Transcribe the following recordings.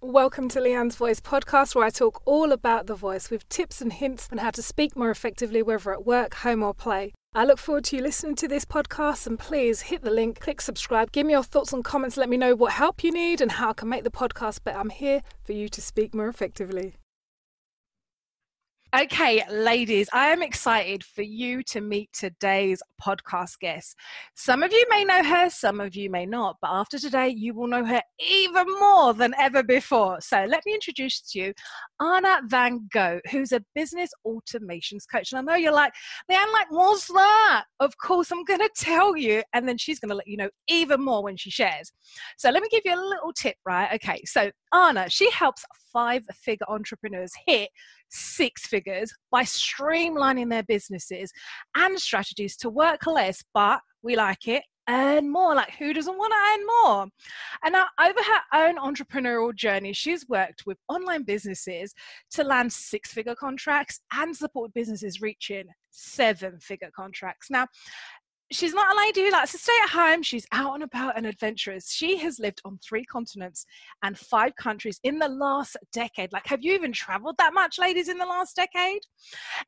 Welcome to Leanne's Voice podcast, where I talk all about the voice with tips and hints on how to speak more effectively, whether at work, home, or play. I look forward to you listening to this podcast and please hit the link, click subscribe, give me your thoughts and comments, let me know what help you need and how I can make the podcast better. I'm here for you to speak more effectively. Okay, ladies, I am excited for you to meet today's podcast guest. Some of you may know her, some of you may not, but after today, you will know her even more than ever before. So let me introduce to you Anna Van Gogh, who's a business automations coach. And I know you're like, Leanne, like, what's that? Of course, I'm going to tell you, and then she's going to let you know even more when she shares. So let me give you a little tip, right? Okay, so Anna, she helps five figure entrepreneurs hit six figures by streamlining their businesses and strategies to work less, but we like it, earn more. Like, who doesn't want to earn more? And now, over her own entrepreneurial journey, she's worked with online businesses to land six figure contracts and support businesses reaching seven figure contracts. Now, she's not a lady who likes to stay at home. She's out and about and adventurous. She has lived on three continents and five countries in the last decade. Like, have you even traveled that much, ladies, in the last decade?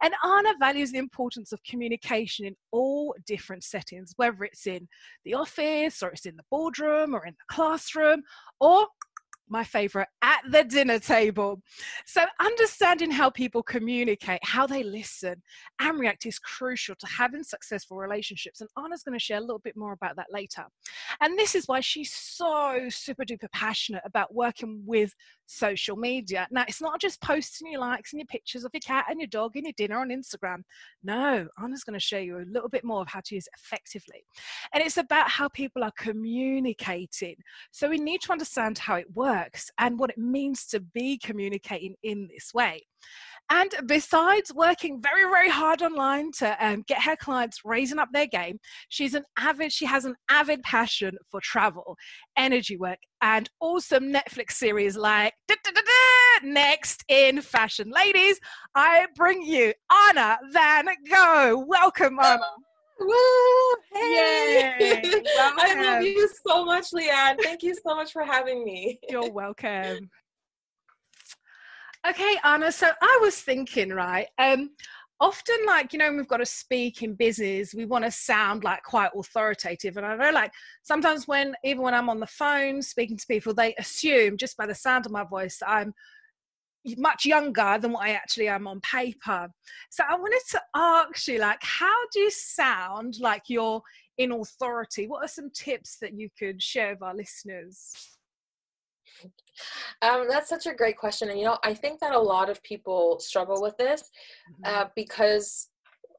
And Anna values the importance of communication in all different settings, whether it's in the office or it's in the boardroom or in the classroom or my favorite, at the dinner table. So, understanding how people communicate, how they listen and react is crucial to having successful relationships. And Anna's going to share a little bit more about that later. And this is why she's so super duper passionate about working with social media. Now, it's not just posting your likes and your pictures of your cat and your dog and your dinner on Instagram. No, Anna's going to show you a little bit more of how to use it effectively. And it's about how people are communicating. So, we need to understand how it works works and what it means to be communicating in this way. And besides working very, very hard online to um, get her clients raising up their game, she's an avid, she has an avid passion for travel, energy work, and awesome Netflix series like Next in Fashion. Ladies, I bring you Anna Van Gogh. Welcome, Anna. Woo! Hey! I love you so much, Leanne. Thank you so much for having me. You're welcome. Okay, Anna. So I was thinking, right? Um, often, like you know, we've got to speak in business, we want to sound like quite authoritative. And I know, like sometimes when even when I'm on the phone speaking to people, they assume just by the sound of my voice that I'm much younger than what I actually am on paper. So I wanted to ask you, like, how do you sound like you're in authority? What are some tips that you could share with our listeners? Um, that's such a great question. And, you know, I think that a lot of people struggle with this mm-hmm. uh, because,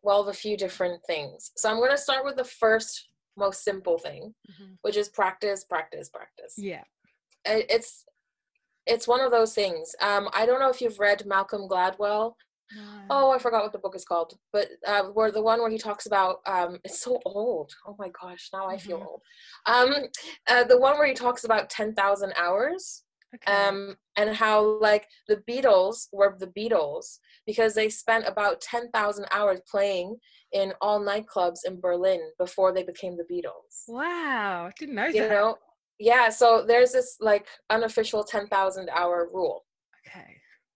well, of a few different things. So I'm going to start with the first most simple thing, mm-hmm. which is practice, practice, practice. Yeah. It's it's one of those things. Um, I don't know if you've read Malcolm Gladwell. No. Oh, I forgot what the book is called, but uh, where the one where he talks about um, it's so old. Oh my gosh, now I feel mm-hmm. old. Um, uh, the one where he talks about ten thousand hours, okay. um, and how like the Beatles were the Beatles because they spent about ten thousand hours playing in all nightclubs in Berlin before they became the Beatles. Wow, I didn't know you that. know, yeah so there's this like unofficial 10,000 hour rule okay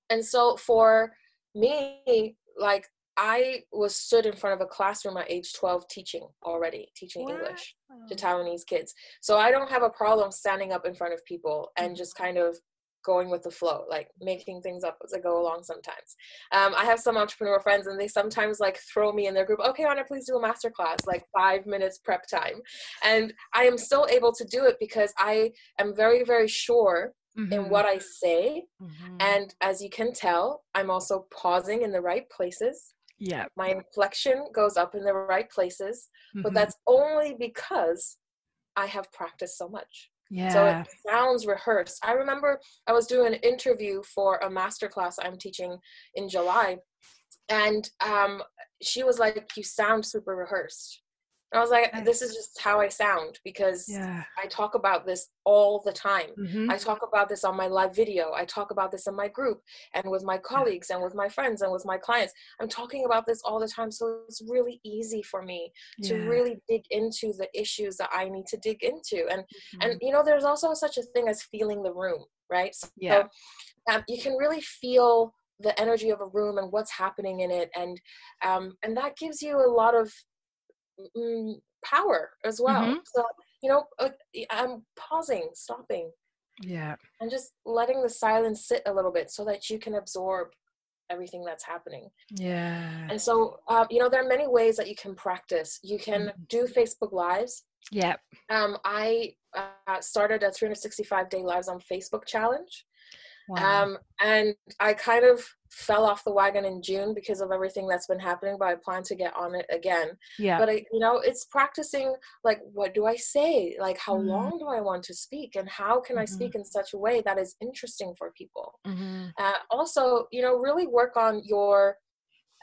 and so for me like I was stood in front of a classroom at age 12 teaching already, teaching? English to Taiwanese kids. So I don't have a problem standing up in front of people and mm-hmm. just kind of going with the flow, like making things up as I go along sometimes. Um, I have some entrepreneur friends and they sometimes like throw me in their group, okay, Anna, please do a master class, like five minutes prep time. And I am still able to do it because I am very, very sure Mm-hmm. in what I say. Mm-hmm. And as you can tell, I'm also pausing in the right places. Yeah. My inflection goes up in the right places, mm-hmm. but that's only because I have practiced so much. Yeah. So it sounds rehearsed. I remember I was doing an interview for a master class I'm teaching in July, and um, she was like, "You sound super rehearsed." And I was like, this is just how I sound because yeah. I talk about this all the time. Mm-hmm. I talk about this on my live video. I talk about this in my group and with my colleagues and with my friends and with my clients. I'm talking about this all the time. So it's really easy for me yeah. to really dig into the issues that I need to dig into. And mm-hmm. and you know, there's also such a thing as feeling the room. right? So, yeah. Um, you can really feel the energy of a room and what's happening in it, and um, and that gives you a lot of mm, power as well. Mm-hmm. So you know, uh, I'm pausing, stopping, yeah, and just letting the silence sit a little bit so that you can absorb everything that's happening. Yeah. And so, uh, you know, there are many ways that you can practice. You can mm-hmm. do Facebook Lives. Yeah. Um, I uh, started a 365 day lives on Facebook challenge. Wow. Um, and I kind of fell off the wagon in June because of everything that's been happening, but I plan to get on it again. Yeah. But I, you know, it's practicing like, what do I say? Like, how mm long do I want to speak? And how can mm-hmm. I speak in such a way that is interesting for people? Mm-hmm. Uh, also, you know, really work on your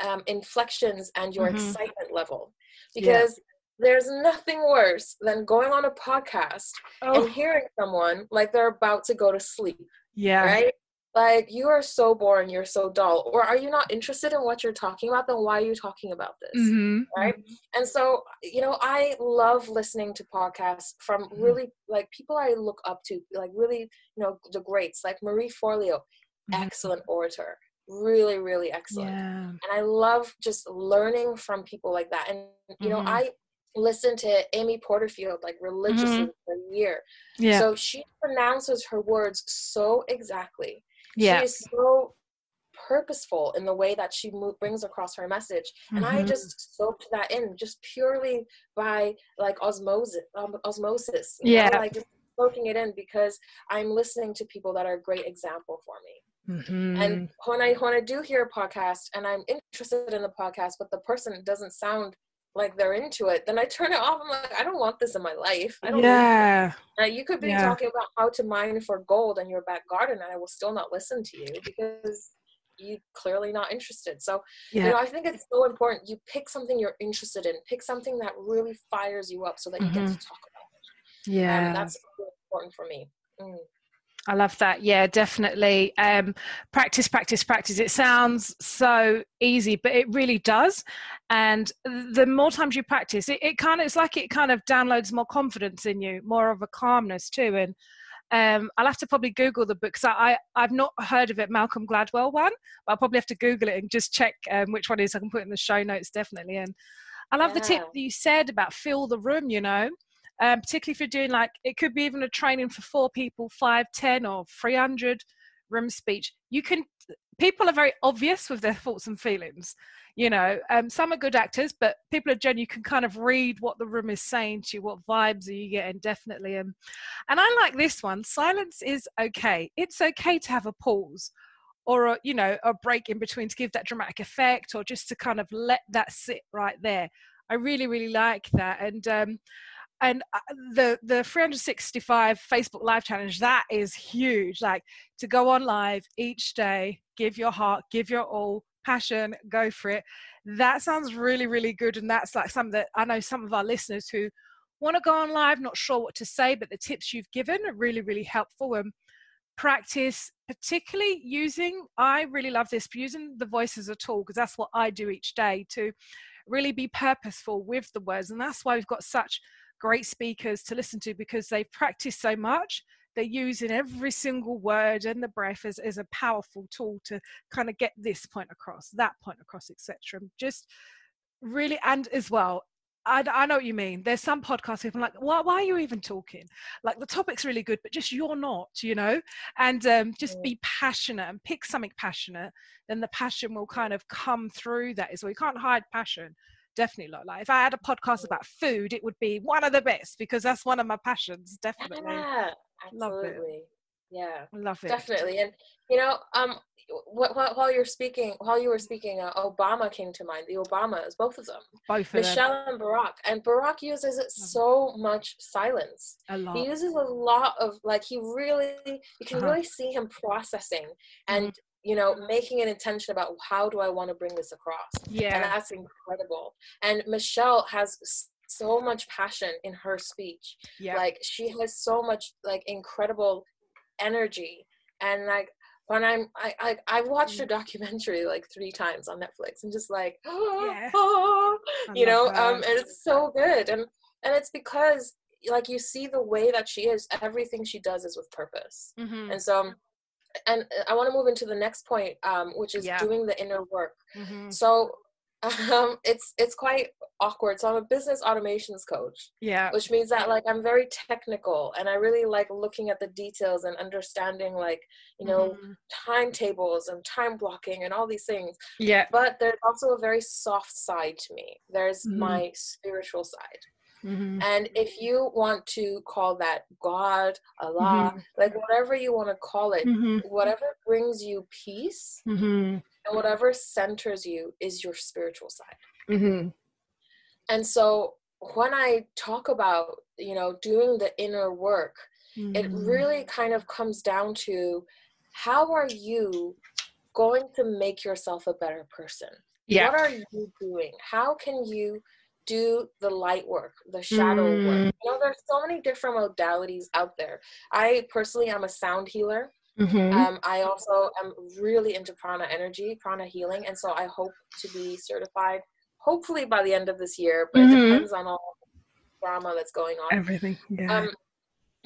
um, inflections and your mm-hmm. excitement level because there's nothing worse than going on a podcast oh. and hearing someone like they're about to go to sleep. Yeah. Right? Like you are so boring, you're so dull. Or are you not interested in what you're talking about? Then why are you talking about this? Mm-hmm. Right. Mm-hmm. And so, you know, I love listening to podcasts from mm-hmm. really like people I look up to, like really, you know, the greats, like Marie Forleo, mm-hmm. excellent orator really really excellent yeah. and i love just learning from people like that and you know mm-hmm. i listened to Amy Porterfield like religiously mm-hmm. for a year. Yeah. So she pronounces her words so exactly. Yeah. She is so purposeful in the way that she mo- brings across her message. Mm-hmm. And I mm-hmm. just soaked that in just purely by like osmosis, um, osmosis. Yeah. Know? Like just soaking it in because I'm listening to people that are a great example for me. Mm-hmm. And when I when I do hear a podcast and I'm interested in the podcast, but the person doesn't sound like they're into it, then I turn it off. I'm like, I don't want this in my life. I don't. Yeah. Now you could be yeah. talking about how to mine for gold in your back garden, and I will still not listen to you because you clearly not interested. So yeah. you know, I think it's so important. You pick something you're interested in. Pick something that really fires you up, so that you mm-hmm. get to talk about it. Yeah. Um, that's really important for me. Mm. I love that. Yeah, definitely. Um, practice, practice, practice. It sounds so easy, but it really does. And the more times you practice, it, it kind of it's like it kind of downloads more confidence in you, more of a calmness too. And um, I'll have to probably Google the book. because I I've not heard of it, Malcolm Gladwell one, but I'll probably have to Google it and just check um, which one is. I can put in the show notes definitely. And I love yeah. the tip that you said about fill the room. You know, um, particularly if you're doing like it could be even a training for four people five ten or 300 room speech. You can people are very obvious with their thoughts and feelings you know? Um, some are good actors but people are genuine you can kind of read what the room is saying to you what vibes are you getting definitely. And and i like this one silence is okay. It's okay to have a pause or a, you know a break in between to give that dramatic effect or just to kind of let that sit right there. I really really like that. And um, and uh, the the 365 facebook live challenge that is huge. Like to go on live each day give your heart give your all passion go for it. That sounds really really good and that's like something that i know some of our listeners who want to go on live not sure what to say but the tips you've given are really really helpful and practice particularly using i really love this using the voice as a tool because that's what i do each day to really be purposeful with the words. And that's why we've got such great speakers to listen to because they've practiced so much they're using every single word and the breath as, as a powerful tool to kind of get this point across that point across etc just really and as well I, I know what you mean. There's some podcast people like, why, why are you even talking? Like the topic's really good, but just you're not, you know. And um, just be passionate and pick something passionate. Then the passion will kind of come through that as well. You can't hide passion definitely not like if i had a podcast about food it would be one of the best because that's one of my passions definitely. Yeah absolutely. Yeah love it. definitely. And you know um while, while you're speaking while you were speaking uh, obama came to mind the obamas both of them. Both michelle them. and barack. And barack uses it so much silence. A lot. he uses a lot of like he really you can uh-huh. really see him processing and mm-hmm you know making an intention about how do i want to bring this across? Yeah. and that's incredible. And michelle has so much passion in her speech. Yeah. Like she has so much like incredible energy. And like when I'm I I, I watched her mm. documentary like three times on Netflix and just like oh, yeah. oh, you know um and it's so good. And and it's because like you see the way that she is everything she does is with purpose. Mm-hmm. and so and i want to move into the next point um, which is yeah. doing the inner work mm-hmm. so um, it's it's quite awkward. So I'm a business automations coach. Yeah. Which means that like I'm very technical and I really like looking at the details and understanding like, you know, mm-hmm. timetables and time blocking and all these things. Yeah. But there's also a very soft side to me. There's mm-hmm. my spiritual side. Mm-hmm. And if you want to call that God, Allah, mm-hmm. like whatever you want to call it, mm-hmm. whatever brings you peace mm-hmm. and whatever centers you is your spiritual side. Mm-hmm. And so when I talk about, you know, doing the inner work, it mm-hmm. really kind of comes down to how are you going to make yourself a better person? Yeah. What are you doing? How can you do the light work, the shadow mm. work. You know, there's so many different modalities out there. I personally am a sound healer. Mm-hmm. Um, I also am really into prana energy, prana healing, and so I hope to be certified hopefully by the end of this year. But mm-hmm. it depends on all the drama that's going on. Everything. Yeah. Um,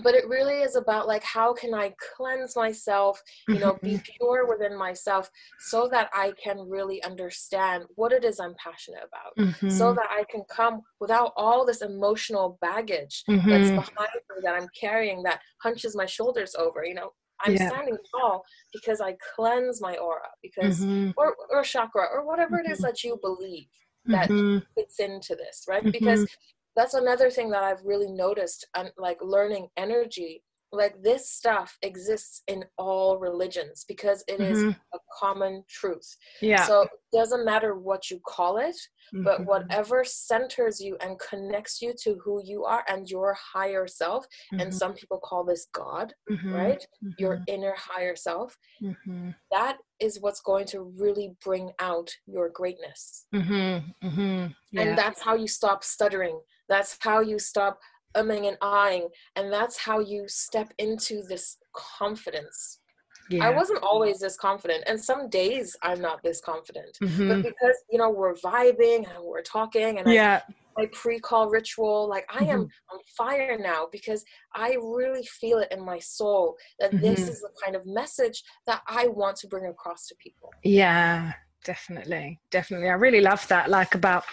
but it really is about like how can i cleanse myself you know be mm-hmm. pure within myself so that i can really understand what it is i'm passionate about mm-hmm. so that i can come without all this emotional baggage mm-hmm. that's behind me that i'm carrying that hunches my shoulders over you know i'm yeah. standing tall because i cleanse my aura because mm-hmm. or, or chakra or whatever it is mm-hmm. that you believe that mm-hmm. fits into this right because that's another thing that I've really noticed and like learning energy like this stuff exists in all religions because it mm-hmm. is a common truth. Yeah. So it doesn't matter what you call it, mm-hmm. but whatever centers you and connects you to who you are and your higher self, mm-hmm. and some people call this God, mm-hmm. right? Your mm-hmm. inner higher self. Mm-hmm. That is what's going to really bring out your greatness. Yeah. And that's how you stop stuttering that's how you stop umming and ahhing. And that's how you step into this confidence. Yeah. I wasn't always this confident, and some days I'm not this confident. Mm-hmm. But because you know we're vibing and we're talking, and yeah. I, my pre-call ritual, like I am mm-hmm. on fire now because I really feel it in my soul that mm-hmm. this is the kind of message that I want to bring across to people. Yeah, definitely definitely. I really love that like about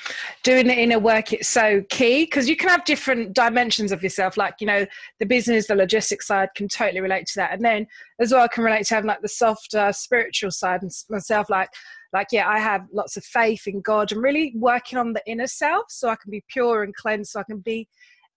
doing the inner work it's so key because you can have different dimensions of yourself like you know the business the logistics side can totally relate to that and then as well I can relate to having like the softer spiritual side and myself like like yeah i have lots of faith in god and really working on the inner self so i can be pure and cleansed so i can be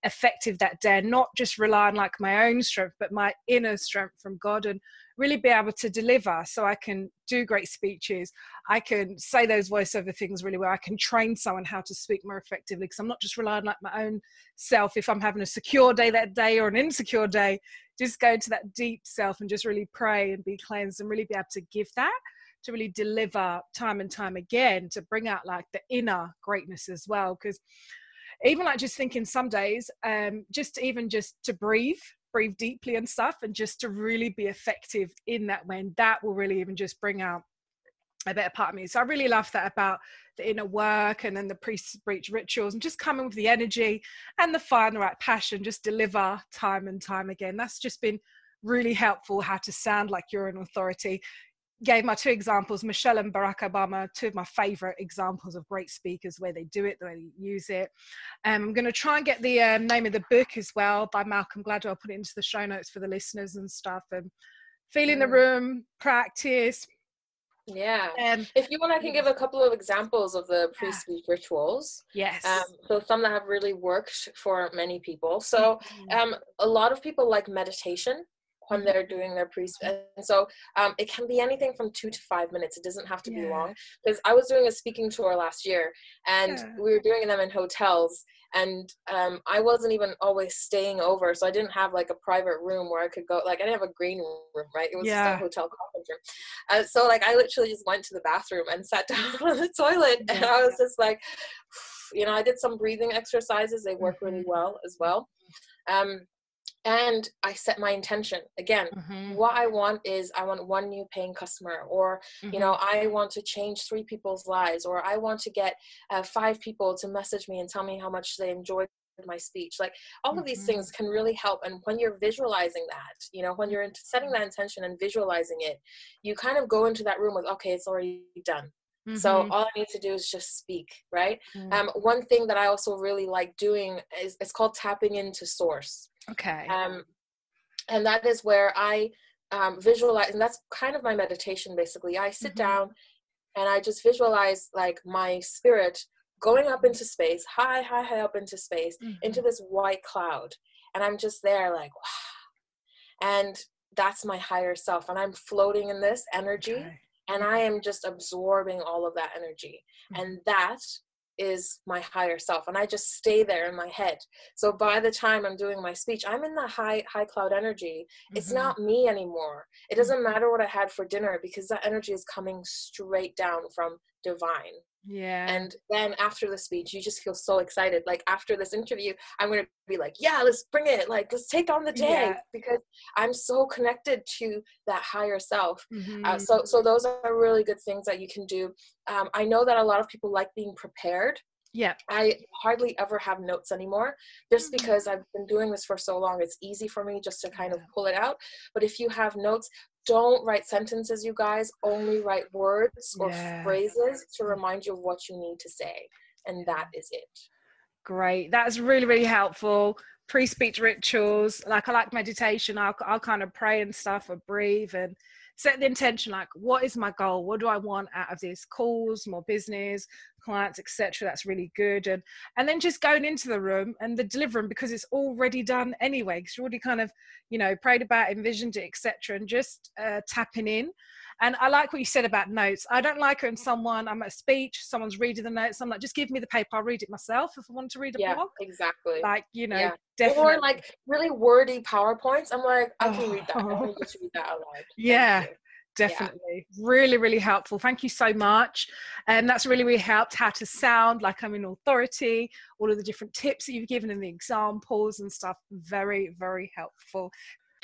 effective that day not just rely on like my own strength but my inner strength from god and really be able to deliver so I can do great speeches. I can say those voiceover things really well. I can train someone how to speak more effectively because I'm not just relying on like my own self. If I'm having a secure day that day or an insecure day, just go into that deep self and just really pray and be cleansed and really be able to give that to really deliver time and time again to bring out like the inner greatness as well because even like just thinking some days um just even just to breathe breathe deeply and stuff and just to really be effective in that when that will really even just bring out a better part of me. So i really love that about the inner work and then the pre-breach rituals and just coming with the energy and the fire and the right passion just deliver time and time again. That's just been really helpful how to sound like you're an authority gave my two examples michelle and barack obama two of my favorite examples of great speakers where they do it the way they use it. Um, i'm going to try and get the um, name of the book as well by malcolm gladwell. I'll put it into the show notes for the listeners and stuff and feeling the mm. room practice. Yeah. Um, if you want i can give a couple of examples of the pre-speech rituals. Yes. Um, so some that have really worked for many people. So mm-hmm. um, a lot of people like meditation when mm-hmm. they're doing their pre and so um, it can be anything from two to five minutes it doesn't have to yeah. be long because i was doing a speaking tour last year and yeah. we were doing them in hotels and um, i wasn't even always staying over so i didn't have like a private room where i could go like i didn't have a green room right it was yeah. just a hotel conference room uh, so like i literally just went to the bathroom and sat down on the toilet and i was just like you know i did some breathing exercises they work really mm-hmm. well as well um, and I set my intention again. Mm-hmm. What I want is I want one new paying customer, or mm-hmm. you know. I want to change three people's lives, or I want to get uh, five people to message me and tell me how much they enjoyed my speech like all mm-hmm. of these things mm-hmm. can really help and when you're visualizing that you know when you're setting that intention and visualizing it you kind of go into that room with okay it's already done Mm-hmm. So all I need to do is just speak, right? Mm-hmm. Um, one thing that I also really like doing is it's called tapping into source. Okay. Um, and that is where I um, visualize, and that's kind of my meditation basically. I sit mm-hmm. down and I just visualize like my spirit going up into space, high, high, high up into space, mm-hmm. into this white cloud. And I'm just there like, wow. And that's my higher self. And I'm floating in this energy. Okay. And I am just absorbing all of that energy. Mm-hmm. And that is my higher self and i just stay there in my head. So by the time i'm doing my speech i'm in the high high cloud energy. Mm-hmm. it's not me anymore. It doesn't matter what i had for dinner because that energy is coming straight down from divine yeah and then after the speech you just feel so excited like after this interview i'm going to be like yeah let's bring it like let's take on the day yeah. because i'm so connected to that higher self mm-hmm. uh, so so those are really good things that you can do um, i know that a lot of people like being prepared yeah. I hardly ever have notes anymore just mm-hmm. because I've been doing this for so long. It's easy for me just to kind of pull it out. But if you have notes, don't write sentences, you guys. Only write words or yeah. phrases to remind you of what you need to say. And that is it. Great. That's really, really helpful. Pre speech rituals, like I like meditation, I'll, I'll kind of pray and stuff or breathe and set the intention like what is my goal? What do i want out of this? Calls more business clients etc that's really good. And and then just going into the room and the delivering because it's already done anyway because you already kind of you know prayed about envisioned it etc and just uh, tapping in and I like what you said about notes. I don't like it when someone, I'm at a speech, someone's reading the notes. I'm like, just give me the paper. I'll read it myself if I want to read a yeah, blog. exactly. Like, you know, yeah. definitely. Or like really wordy PowerPoints. I'm like, I can oh. read that. I can just read that out loud. Yeah definitely yeah. really really helpful thank you so much and um, that's really really helped how to sound like i'm in authority all of the different tips that you've given and the examples and stuff very very helpful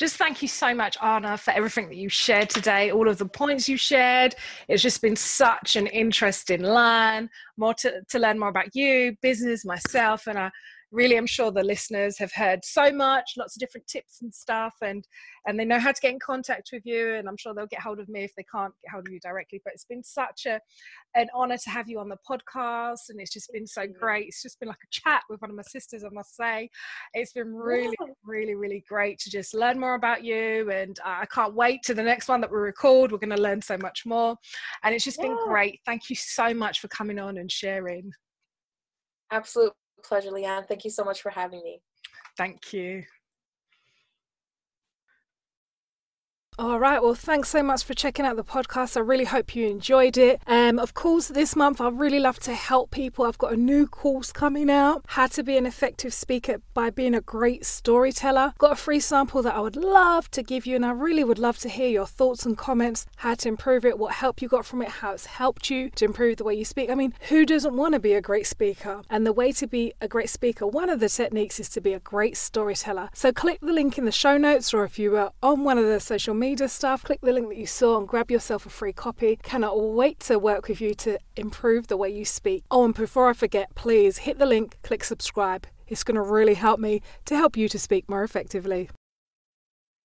just thank you so much anna for everything that you shared today all of the points you shared. It's just been such an interesting learn more to, to learn more about you business myself and i really i'm sure the listeners have heard so much lots of different tips and stuff and and they know how to get in contact with you and i'm sure they'll get hold of me if they can't get hold of you directly but it's been such a an honor to have you on the podcast and it's just been so great. It's just been like a chat with one of my sisters i must say. It's been really really really great to just learn more about you and i can't wait to the next one that we record. We're going to learn so much more and it's just yeah. been great. Thank you so much for coming on and sharing. Absolute pleasure, Leanne. Thank you so much for having me. Thank you. All right. Well, thanks so much for checking out the podcast. I really hope you enjoyed it. Um, of course, this month I really love to help people. I've got a new course coming out: How to be an effective speaker by being a great storyteller. Got a free sample that I would love to give you, and I really would love to hear your thoughts and comments. How to improve it? What help you got from it? How it's helped you to improve the way you speak? I mean, who doesn't want to be a great speaker? And the way to be a great speaker, one of the techniques is to be a great storyteller. So click the link in the show notes, or if you are on one of the social media stuff, click the link that you saw and grab yourself a free copy. Cannot wait to work with you to improve the way you speak. Oh, and before I forget, please hit the link, click subscribe. It's going to really help me to help you to speak more effectively.